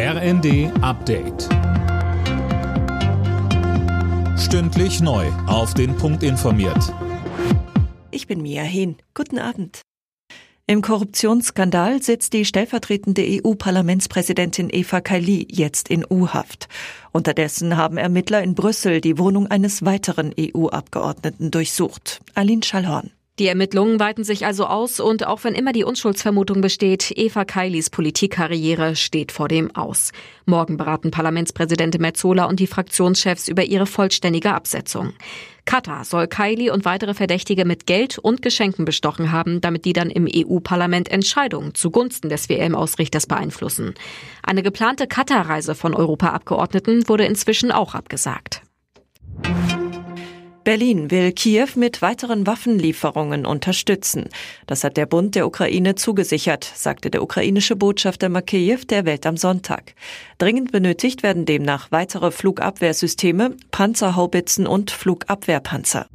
RND Update. Stündlich neu. Auf den Punkt informiert. Ich bin Mia Hehn. Guten Abend. Im Korruptionsskandal sitzt die stellvertretende EU-Parlamentspräsidentin Eva Kaili jetzt in U-Haft. Unterdessen haben Ermittler in Brüssel die Wohnung eines weiteren EU-Abgeordneten durchsucht. Aline Schallhorn. Die Ermittlungen weiten sich also aus und auch wenn immer die Unschuldsvermutung besteht, Eva Kailis Politikkarriere steht vor dem Aus. Morgen beraten Parlamentspräsidentin Metzola und die Fraktionschefs über ihre vollständige Absetzung. Katar soll Kaili und weitere Verdächtige mit Geld und Geschenken bestochen haben, damit die dann im EU-Parlament Entscheidungen zugunsten des WM-Ausrichters beeinflussen. Eine geplante Katar-Reise von Europaabgeordneten wurde inzwischen auch abgesagt. Berlin will Kiew mit weiteren Waffenlieferungen unterstützen. Das hat der Bund der Ukraine zugesichert, sagte der ukrainische Botschafter Makeyev der Welt am Sonntag. Dringend benötigt werden demnach weitere Flugabwehrsysteme, Panzerhaubitzen und Flugabwehrpanzer.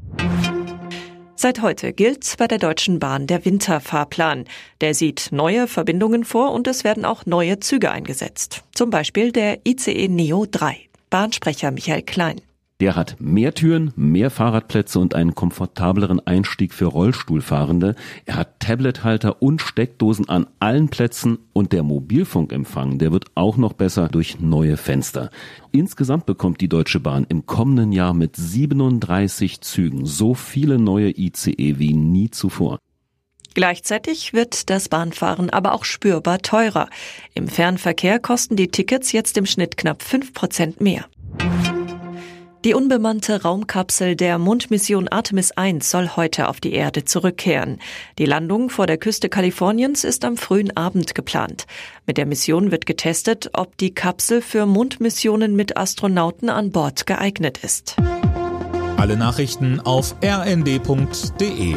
Seit heute gilt bei der Deutschen Bahn der Winterfahrplan. Der sieht neue Verbindungen vor und es werden auch neue Züge eingesetzt. Zum Beispiel der ICE Neo 3. Bahnsprecher Michael Klein. Der hat mehr Türen, mehr Fahrradplätze und einen komfortableren Einstieg für Rollstuhlfahrende. Er hat Tablethalter und Steckdosen an allen Plätzen und der Mobilfunkempfang, der wird auch noch besser durch neue Fenster. Insgesamt bekommt die Deutsche Bahn im kommenden Jahr mit 37 Zügen so viele neue ICE wie nie zuvor. Gleichzeitig wird das Bahnfahren aber auch spürbar teurer. Im Fernverkehr kosten die Tickets jetzt im Schnitt knapp fünf Prozent mehr. Die unbemannte Raumkapsel der Mondmission Artemis 1 soll heute auf die Erde zurückkehren. Die Landung vor der Küste Kaliforniens ist am frühen Abend geplant. Mit der Mission wird getestet, ob die Kapsel für Mondmissionen mit Astronauten an Bord geeignet ist. Alle Nachrichten auf rnd.de